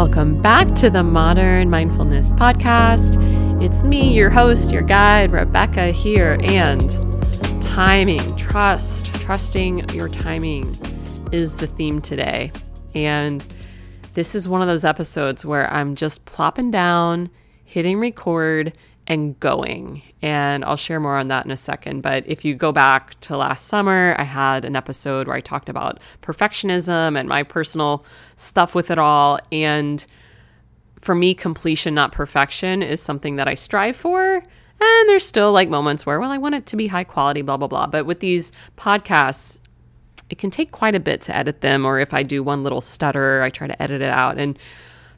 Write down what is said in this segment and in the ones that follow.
Welcome back to the Modern Mindfulness Podcast. It's me, your host, your guide, Rebecca here, and timing, trust, trusting your timing is the theme today. And this is one of those episodes where I'm just plopping down, hitting record, and going. And I'll share more on that in a second. But if you go back to last summer, I had an episode where I talked about perfectionism and my personal stuff with it all. And for me, completion, not perfection, is something that I strive for. And there's still like moments where, well, I want it to be high quality, blah, blah, blah. But with these podcasts, it can take quite a bit to edit them. Or if I do one little stutter, I try to edit it out. And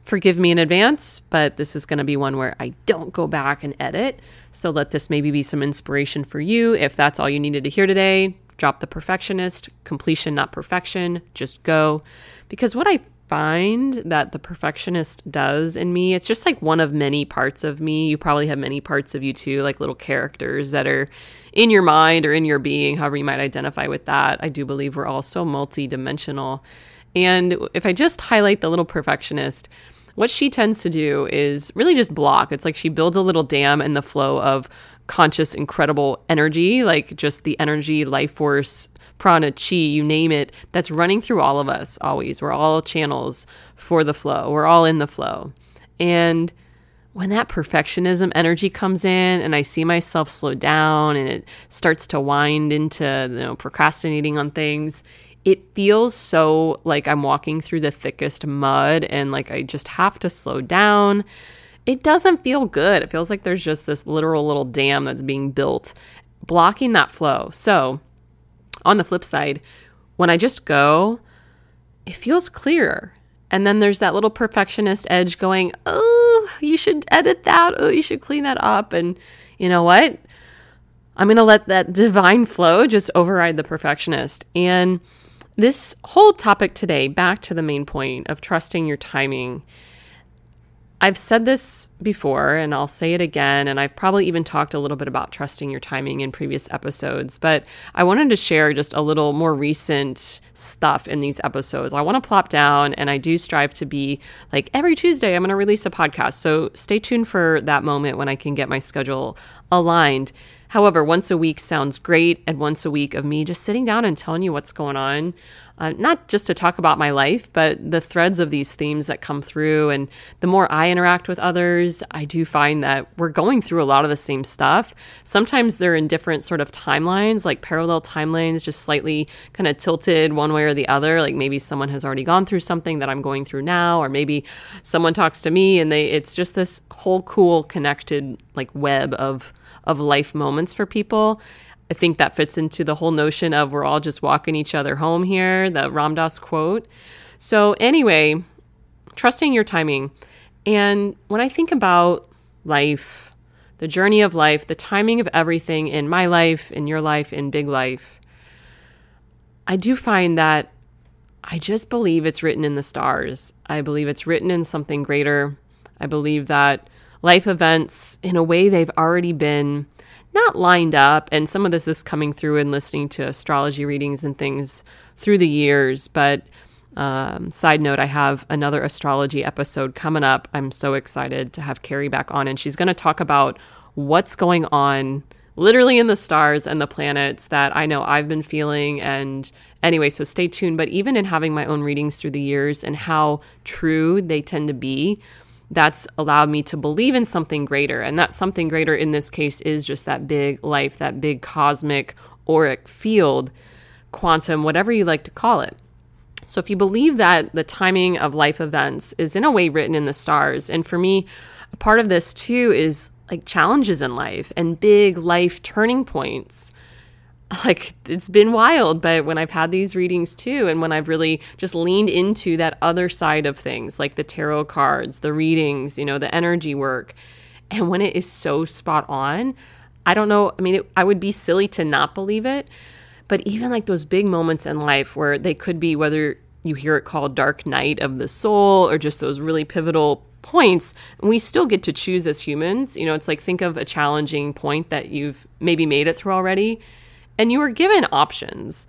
forgive me in advance, but this is going to be one where I don't go back and edit. So let this maybe be some inspiration for you. If that's all you needed to hear today, drop the perfectionist, completion, not perfection, just go. Because what I find that the perfectionist does in me, it's just like one of many parts of me. You probably have many parts of you too, like little characters that are in your mind or in your being, however you might identify with that. I do believe we're all so multidimensional. And if I just highlight the little perfectionist, what she tends to do is really just block. It's like she builds a little dam in the flow of conscious, incredible energy, like just the energy, life force, prana, chi, you name it, that's running through all of us always. We're all channels for the flow, we're all in the flow. And when that perfectionism energy comes in and I see myself slow down and it starts to wind into, you know, procrastinating on things, it feels so like I'm walking through the thickest mud and like I just have to slow down. It doesn't feel good. It feels like there's just this literal little dam that's being built, blocking that flow. So, on the flip side, when I just go, it feels clearer. And then there's that little perfectionist edge going, oh, you should edit that. Oh, you should clean that up. And you know what? I'm going to let that divine flow just override the perfectionist. And this whole topic today, back to the main point of trusting your timing. I've said this before and I'll say it again, and I've probably even talked a little bit about trusting your timing in previous episodes, but I wanted to share just a little more recent stuff in these episodes. I want to plop down and I do strive to be like every Tuesday, I'm going to release a podcast. So stay tuned for that moment when I can get my schedule aligned. However, once a week sounds great, and once a week of me just sitting down and telling you what's going on, uh, not just to talk about my life, but the threads of these themes that come through. And the more I interact with others, I do find that we're going through a lot of the same stuff. Sometimes they're in different sort of timelines, like parallel timelines, just slightly kind of tilted one way or the other. Like maybe someone has already gone through something that I'm going through now, or maybe someone talks to me and they, it's just this whole cool connected like web of of life moments for people. I think that fits into the whole notion of we're all just walking each other home here, the Ram Dass quote. So, anyway, trusting your timing. And when I think about life, the journey of life, the timing of everything in my life, in your life, in big life, I do find that I just believe it's written in the stars. I believe it's written in something greater. I believe that life events in a way they've already been not lined up. And some of this is coming through and listening to astrology readings and things through the years. But um, side note, I have another astrology episode coming up. I'm so excited to have Carrie back on, and she's going to talk about what's going on literally in the stars and the planets that I know I've been feeling. And anyway, so stay tuned. But even in having my own readings through the years and how true they tend to be, that's allowed me to believe in something greater. And that something greater in this case is just that big life, that big cosmic auric field, quantum, whatever you like to call it. So if you believe that the timing of life events is in a way written in the stars, and for me, a part of this too is like challenges in life and big life turning points like it's been wild but when i've had these readings too and when i've really just leaned into that other side of things like the tarot cards the readings you know the energy work and when it is so spot on i don't know i mean it, i would be silly to not believe it but even like those big moments in life where they could be whether you hear it called dark night of the soul or just those really pivotal points we still get to choose as humans you know it's like think of a challenging point that you've maybe made it through already and you are given options.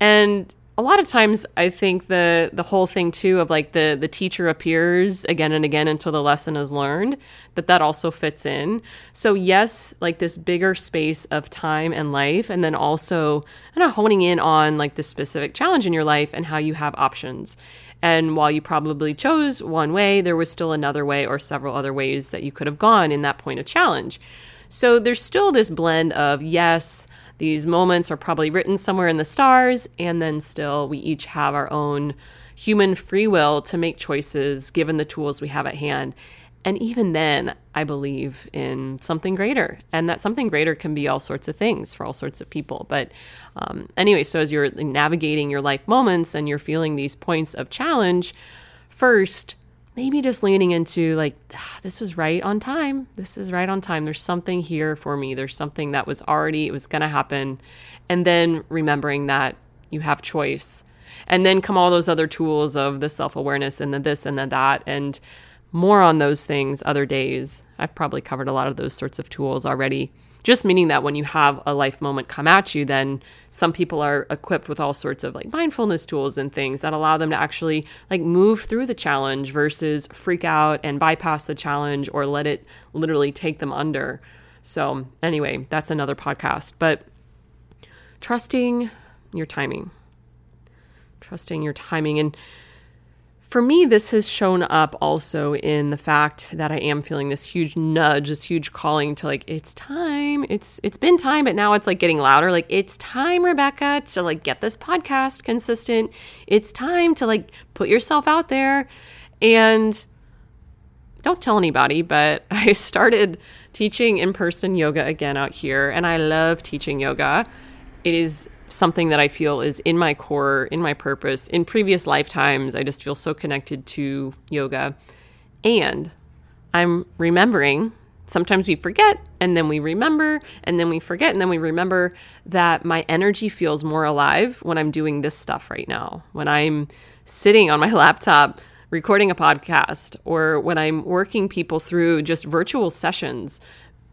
And a lot of times I think the the whole thing too of like the the teacher appears again and again until the lesson is learned that that also fits in. So yes, like this bigger space of time and life and then also kind of honing in on like the specific challenge in your life and how you have options. And while you probably chose one way, there was still another way or several other ways that you could have gone in that point of challenge. So there's still this blend of yes, these moments are probably written somewhere in the stars, and then still we each have our own human free will to make choices given the tools we have at hand. And even then, I believe in something greater. And that something greater can be all sorts of things for all sorts of people. But um, anyway, so as you're navigating your life moments and you're feeling these points of challenge, first, maybe just leaning into like ah, this was right on time. This is right on time. There's something here for me. There's something that was already it was going to happen. And then remembering that you have choice. And then come all those other tools of the self-awareness and the this and the that and more on those things other days. I've probably covered a lot of those sorts of tools already just meaning that when you have a life moment come at you, then some people are equipped with all sorts of like mindfulness tools and things that allow them to actually like move through the challenge versus freak out and bypass the challenge or let it literally take them under. So, anyway, that's another podcast. But trusting your timing, trusting your timing. And for me, this has shown up also in the fact that I am feeling this huge nudge, this huge calling to like, it's time. It's it's been time, but now it's like getting louder. Like, it's time, Rebecca, to like get this podcast consistent. It's time to like put yourself out there. And don't tell anybody, but I started teaching in person yoga again out here, and I love teaching yoga. It is something that I feel is in my core, in my purpose. In previous lifetimes, I just feel so connected to yoga. And I'm remembering, sometimes we forget and then we remember and then we forget and then we remember that my energy feels more alive when I'm doing this stuff right now. When I'm sitting on my laptop recording a podcast or when I'm working people through just virtual sessions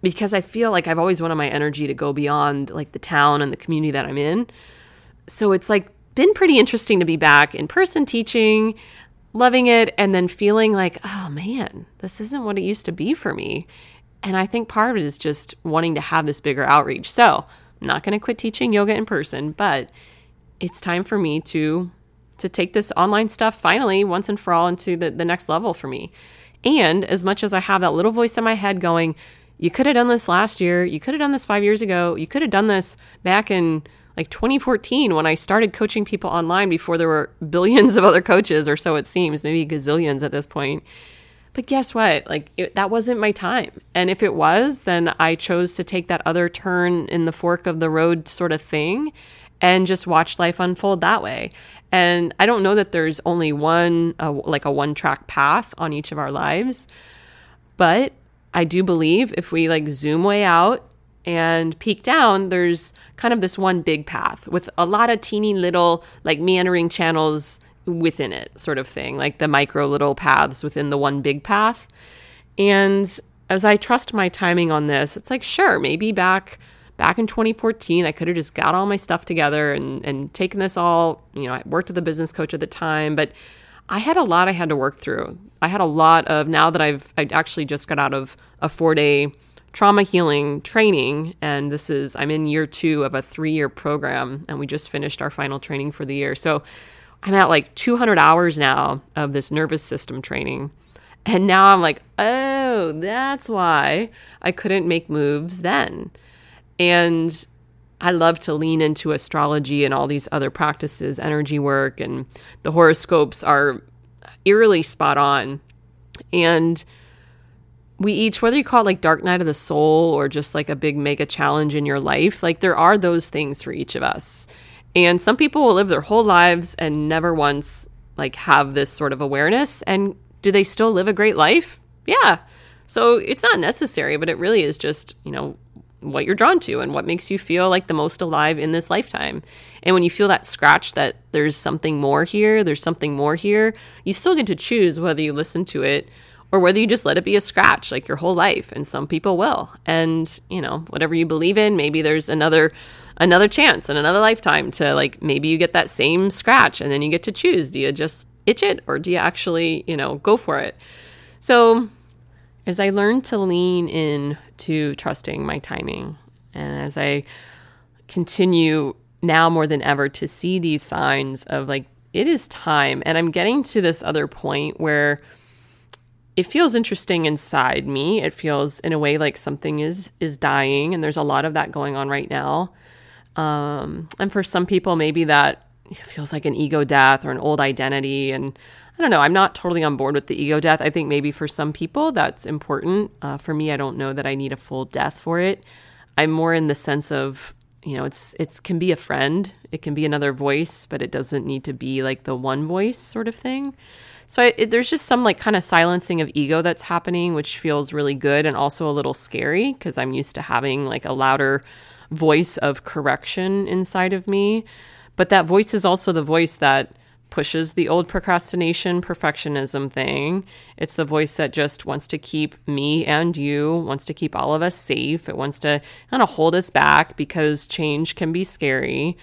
because I feel like I've always wanted my energy to go beyond like the town and the community that I'm in. So it's like been pretty interesting to be back in person teaching, loving it, and then feeling like, oh man, this isn't what it used to be for me. And I think part of it is just wanting to have this bigger outreach. So I'm not going to quit teaching yoga in person, but it's time for me to to take this online stuff finally once and for all into the, the next level for me. And as much as I have that little voice in my head going, you could have done this last year. You could have done this five years ago. You could have done this back in like 2014 when I started coaching people online before there were billions of other coaches, or so it seems, maybe gazillions at this point. But guess what? Like, it, that wasn't my time. And if it was, then I chose to take that other turn in the fork of the road sort of thing and just watch life unfold that way. And I don't know that there's only one, uh, like a one track path on each of our lives, but I do believe if we like zoom way out and peek down, there's kind of this one big path with a lot of teeny little like meandering channels within it, sort of thing, like the micro little paths within the one big path. And as I trust my timing on this, it's like, sure, maybe back back in 2014, I could have just got all my stuff together and, and taken this all, you know, I worked with a business coach at the time, but I had a lot I had to work through. I had a lot of now that I've I actually just got out of a four day trauma healing training, and this is I'm in year two of a three year program, and we just finished our final training for the year. So I'm at like 200 hours now of this nervous system training. And now I'm like, oh, that's why I couldn't make moves then. And I love to lean into astrology and all these other practices, energy work, and the horoscopes are eerily spot on. And we each, whether you call it like Dark Night of the Soul or just like a big mega challenge in your life, like there are those things for each of us. And some people will live their whole lives and never once like have this sort of awareness. And do they still live a great life? Yeah. So it's not necessary, but it really is just, you know, what you're drawn to and what makes you feel like the most alive in this lifetime. And when you feel that scratch that there's something more here, there's something more here, you still get to choose whether you listen to it or whether you just let it be a scratch like your whole life. And some people will. And, you know, whatever you believe in, maybe there's another another chance and another lifetime to like maybe you get that same scratch and then you get to choose. Do you just itch it or do you actually, you know, go for it? So as I learned to lean in to trusting my timing and as I continue now more than ever to see these signs of like it is time and I'm getting to this other point where it feels interesting inside me. It feels in a way like something is is dying, and there's a lot of that going on right now. Um, and for some people, maybe that feels like an ego death or an old identity. And I don't know. I'm not totally on board with the ego death. I think maybe for some people that's important. Uh, for me, I don't know that I need a full death for it. I'm more in the sense of you know it's it's can be a friend it can be another voice but it doesn't need to be like the one voice sort of thing so I, it, there's just some like kind of silencing of ego that's happening, which feels really good and also a little scary because I'm used to having like a louder voice of correction inside of me. But that voice is also the voice that pushes the old procrastination perfectionism thing. It's the voice that just wants to keep me and you, wants to keep all of us safe. It wants to kind of hold us back because change can be scary.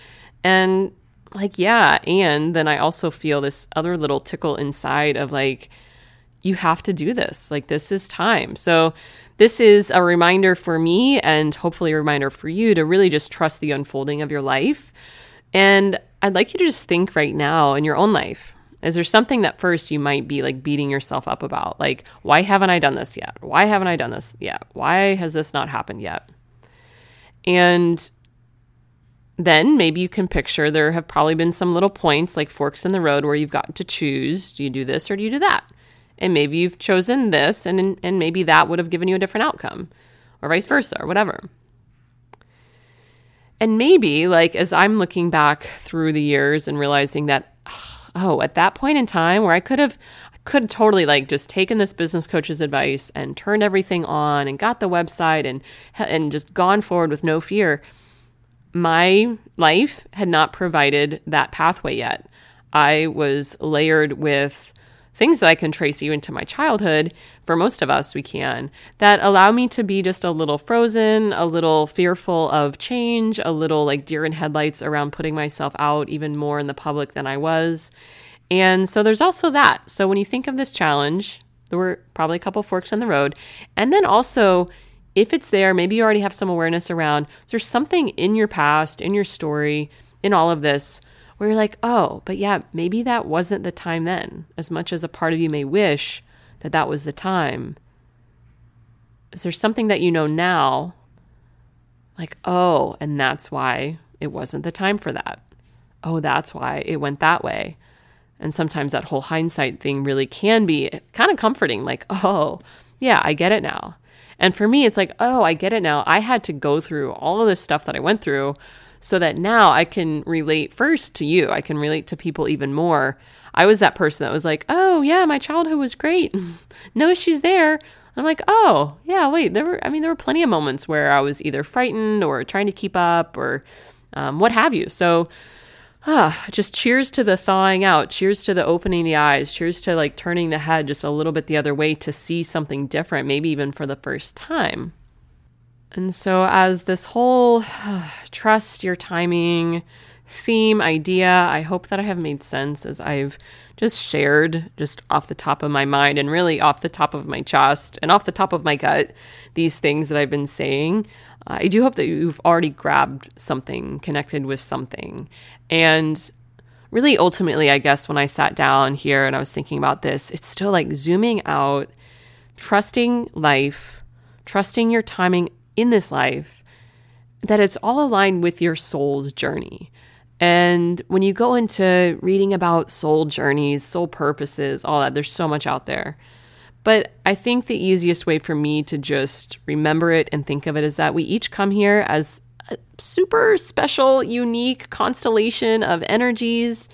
And like, yeah. And then I also feel this other little tickle inside of like, you have to do this. Like, this is time. So, this is a reminder for me and hopefully a reminder for you to really just trust the unfolding of your life. And I'd like you to just think right now in your own life. Is there something that first you might be like beating yourself up about? Like, why haven't I done this yet? Why haven't I done this yet? Why has this not happened yet? And then maybe you can picture there have probably been some little points like forks in the road where you've gotten to choose do you do this or do you do that? And maybe you've chosen this and and maybe that would have given you a different outcome or vice versa or whatever. And maybe like as I'm looking back through the years and realizing that oh, at that point in time where I could have could totally like just taken this business coach's advice and turned everything on and got the website and and just gone forward with no fear my life had not provided that pathway yet. I was layered with things that I can trace even to my childhood. For most of us, we can that allow me to be just a little frozen, a little fearful of change, a little like deer in headlights around putting myself out even more in the public than I was. And so there's also that. So when you think of this challenge, there were probably a couple forks in the road. And then also, if it's there, maybe you already have some awareness around, there's something in your past, in your story, in all of this where you're like, oh, but yeah, maybe that wasn't the time then, as much as a part of you may wish that that was the time. Is there something that you know now, like, oh, and that's why it wasn't the time for that? Oh, that's why it went that way. And sometimes that whole hindsight thing really can be kind of comforting, like, oh, yeah, I get it now. And for me, it's like, oh, I get it now. I had to go through all of this stuff that I went through so that now I can relate first to you. I can relate to people even more. I was that person that was like, oh, yeah, my childhood was great. no issues there. I'm like, oh, yeah, wait, there were, I mean, there were plenty of moments where I was either frightened or trying to keep up or um, what have you. So, ah, just cheers to the thawing out, cheers to the opening the eyes, cheers to like turning the head just a little bit the other way to see something different, maybe even for the first time. And so, as this whole uh, trust your timing theme idea, I hope that I have made sense as I've just shared, just off the top of my mind and really off the top of my chest and off the top of my gut, these things that I've been saying. I do hope that you've already grabbed something, connected with something. And really, ultimately, I guess when I sat down here and I was thinking about this, it's still like zooming out, trusting life, trusting your timing in this life, that it's all aligned with your soul's journey. And when you go into reading about soul journeys, soul purposes, all that, there's so much out there. But I think the easiest way for me to just remember it and think of it is that we each come here as a super special, unique constellation of energies.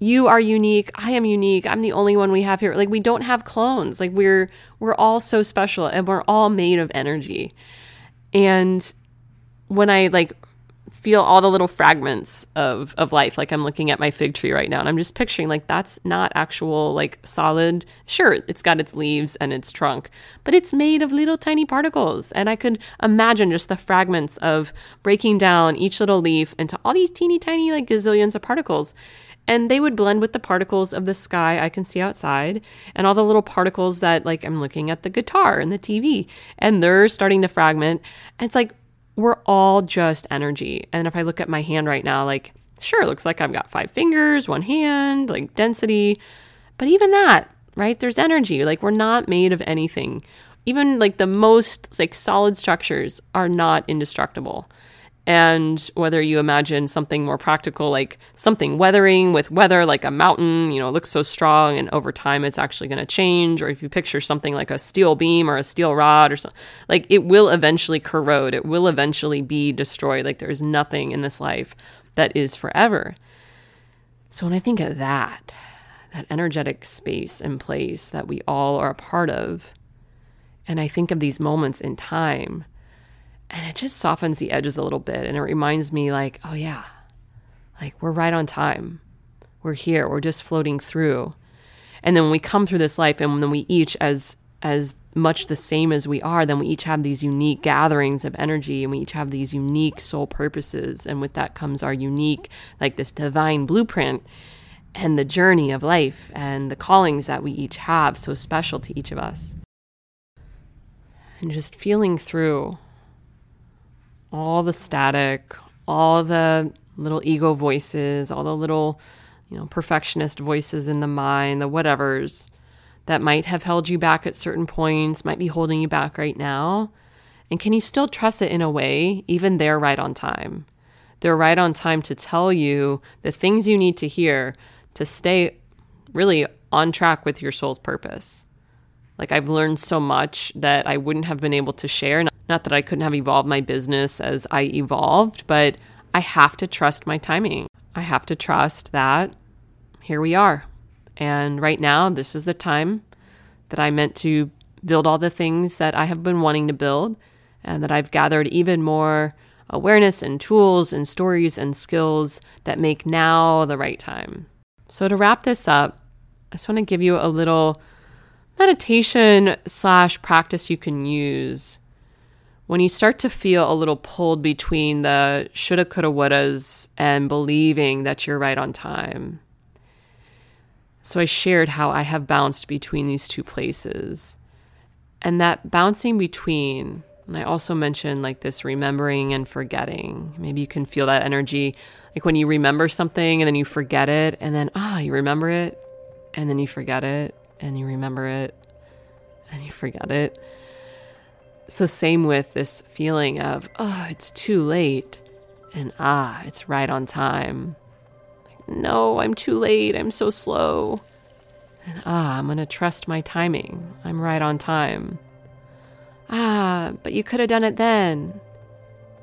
You are unique. I am unique. I'm the only one we have here. Like we don't have clones. Like we're we're all so special and we're all made of energy. And when I like feel all the little fragments of of life like i'm looking at my fig tree right now and i'm just picturing like that's not actual like solid. Sure it's got its leaves and its trunk but it's made of little tiny particles. And i could imagine just the fragments of breaking down each little leaf into all these teeny tiny like gazillions of particles and they would blend with the particles of the sky I can see outside and all the little particles that like I'm looking at the guitar and the TV and they're starting to fragment. And it's like we're all just energy. And if I look at my hand right now, like, sure, looks like I've got five fingers, one hand, like density. But even that, right? There's energy. Like, we're not made of anything. Even like the most like solid structures are not indestructible. And whether you imagine something more practical, like something weathering with weather, like a mountain, you know, looks so strong and over time it's actually going to change. Or if you picture something like a steel beam or a steel rod or something, like it will eventually corrode, it will eventually be destroyed. Like there's nothing in this life that is forever. So when I think of that, that energetic space and place that we all are a part of, and I think of these moments in time, and it just softens the edges a little bit and it reminds me like oh yeah. Like we're right on time. We're here. We're just floating through. And then when we come through this life and then we each as as much the same as we are then we each have these unique gatherings of energy and we each have these unique soul purposes. And with that comes our unique like this divine blueprint and the journey of life and the callings that we each have so special to each of us. And just feeling through all the static, all the little ego voices, all the little, you know, perfectionist voices in the mind, the whatevers that might have held you back at certain points, might be holding you back right now. And can you still trust it in a way, even they're right on time? They're right on time to tell you the things you need to hear to stay really on track with your soul's purpose. Like I've learned so much that I wouldn't have been able to share. Not that I couldn't have evolved my business as I evolved, but I have to trust my timing. I have to trust that here we are. And right now, this is the time that I meant to build all the things that I have been wanting to build and that I've gathered even more awareness and tools and stories and skills that make now the right time. So, to wrap this up, I just want to give you a little meditation slash practice you can use when you start to feel a little pulled between the shoulda, coulda, wouldas and believing that you're right on time. So I shared how I have bounced between these two places. And that bouncing between, and I also mentioned like this remembering and forgetting. Maybe you can feel that energy like when you remember something and then you forget it, and then ah, oh, you remember it, and then you forget it, and you remember it and you forget it. So, same with this feeling of, oh, it's too late, and ah, it's right on time. Like, no, I'm too late. I'm so slow. And ah, I'm to trust my timing. I'm right on time. Ah, but you could have done it then.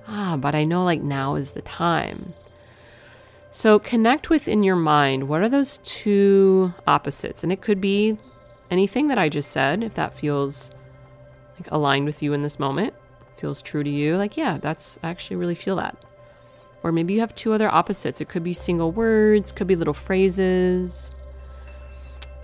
Ah, but I know like now is the time. So connect with in your mind what are those two opposites? And it could be anything that I just said, if that feels like aligned with you in this moment, feels true to you, like, yeah, that's I actually really feel that. Or maybe you have two other opposites. It could be single words, could be little phrases.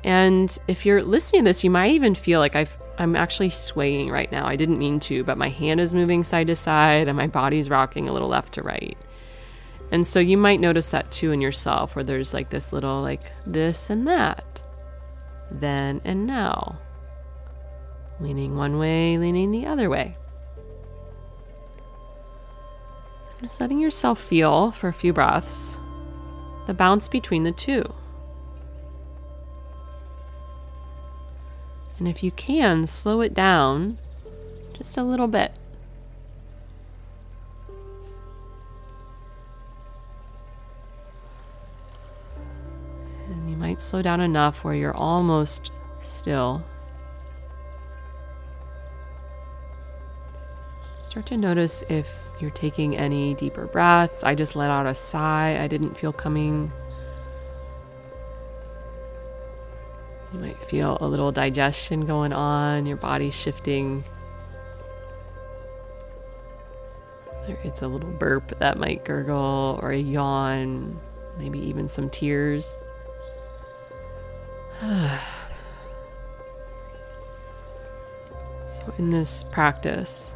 And if you're listening to this, you might even feel like I've, I'm actually swaying right now. I didn't mean to, but my hand is moving side to side and my body's rocking a little left to right. And so you might notice that too in yourself, where there's like this little, like this and that then and now. Leaning one way, leaning the other way. Just letting yourself feel for a few breaths the bounce between the two. And if you can, slow it down just a little bit. Might slow down enough where you're almost still. Start to notice if you're taking any deeper breaths. I just let out a sigh I didn't feel coming. You might feel a little digestion going on, your body shifting. It's a little burp that might gurgle, or a yawn, maybe even some tears. so, in this practice,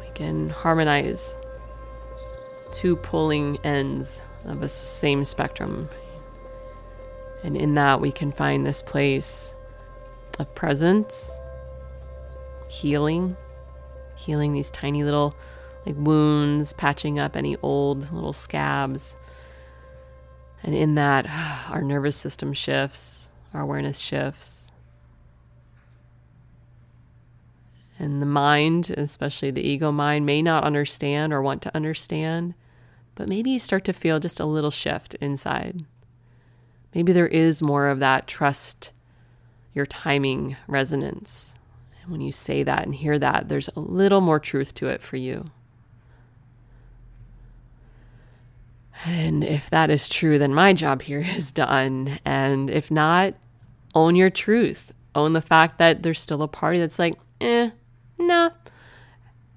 we can harmonize two pulling ends of a same spectrum. And in that, we can find this place of presence, healing, healing these tiny little like wounds, patching up any old little scabs. And in that, our nervous system shifts, our awareness shifts. And the mind, especially the ego mind, may not understand or want to understand, but maybe you start to feel just a little shift inside. Maybe there is more of that trust your timing resonance. And when you say that and hear that, there's a little more truth to it for you. And if that is true, then my job here is done. And if not, own your truth. Own the fact that there's still a party that's like, eh, nah.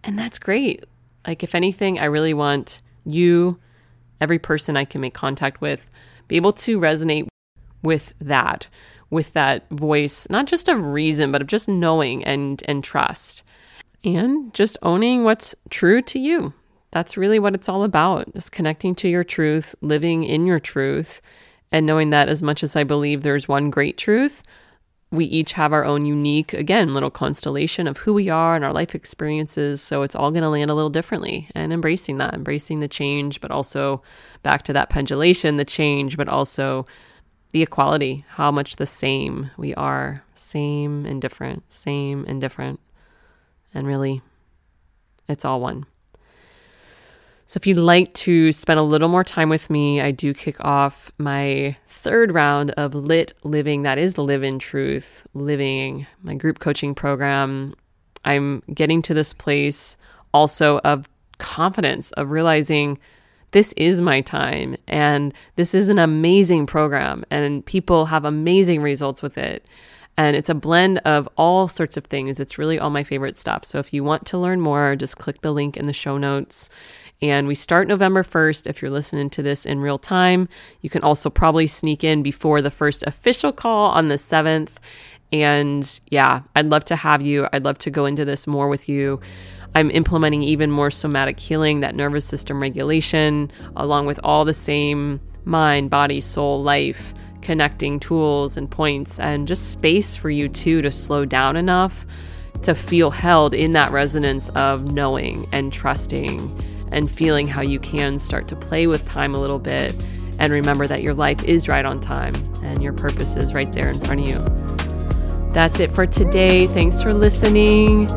And that's great. Like, if anything, I really want you, every person I can make contact with, be able to resonate with that, with that voice, not just of reason, but of just knowing and, and trust. And just owning what's true to you. That's really what it's all about. is connecting to your truth, living in your truth, and knowing that as much as I believe there's one great truth, we each have our own unique, again, little constellation of who we are and our life experiences. So it's all going to land a little differently and embracing that, embracing the change, but also back to that pendulation, the change, but also the equality, how much the same we are, same and different, same and different. And really, it's all one. So, if you'd like to spend a little more time with me, I do kick off my third round of lit living. That is live in truth, living my group coaching program. I'm getting to this place also of confidence, of realizing this is my time and this is an amazing program and people have amazing results with it. And it's a blend of all sorts of things. It's really all my favorite stuff. So if you want to learn more, just click the link in the show notes and we start November 1st. If you're listening to this in real time, you can also probably sneak in before the first official call on the 7th. And yeah, I'd love to have you. I'd love to go into this more with you. I'm implementing even more somatic healing, that nervous system regulation, along with all the same mind, body, soul, life connecting tools and points, and just space for you too to slow down enough to feel held in that resonance of knowing and trusting and feeling how you can start to play with time a little bit and remember that your life is right on time and your purpose is right there in front of you. That's it for today. Thanks for listening.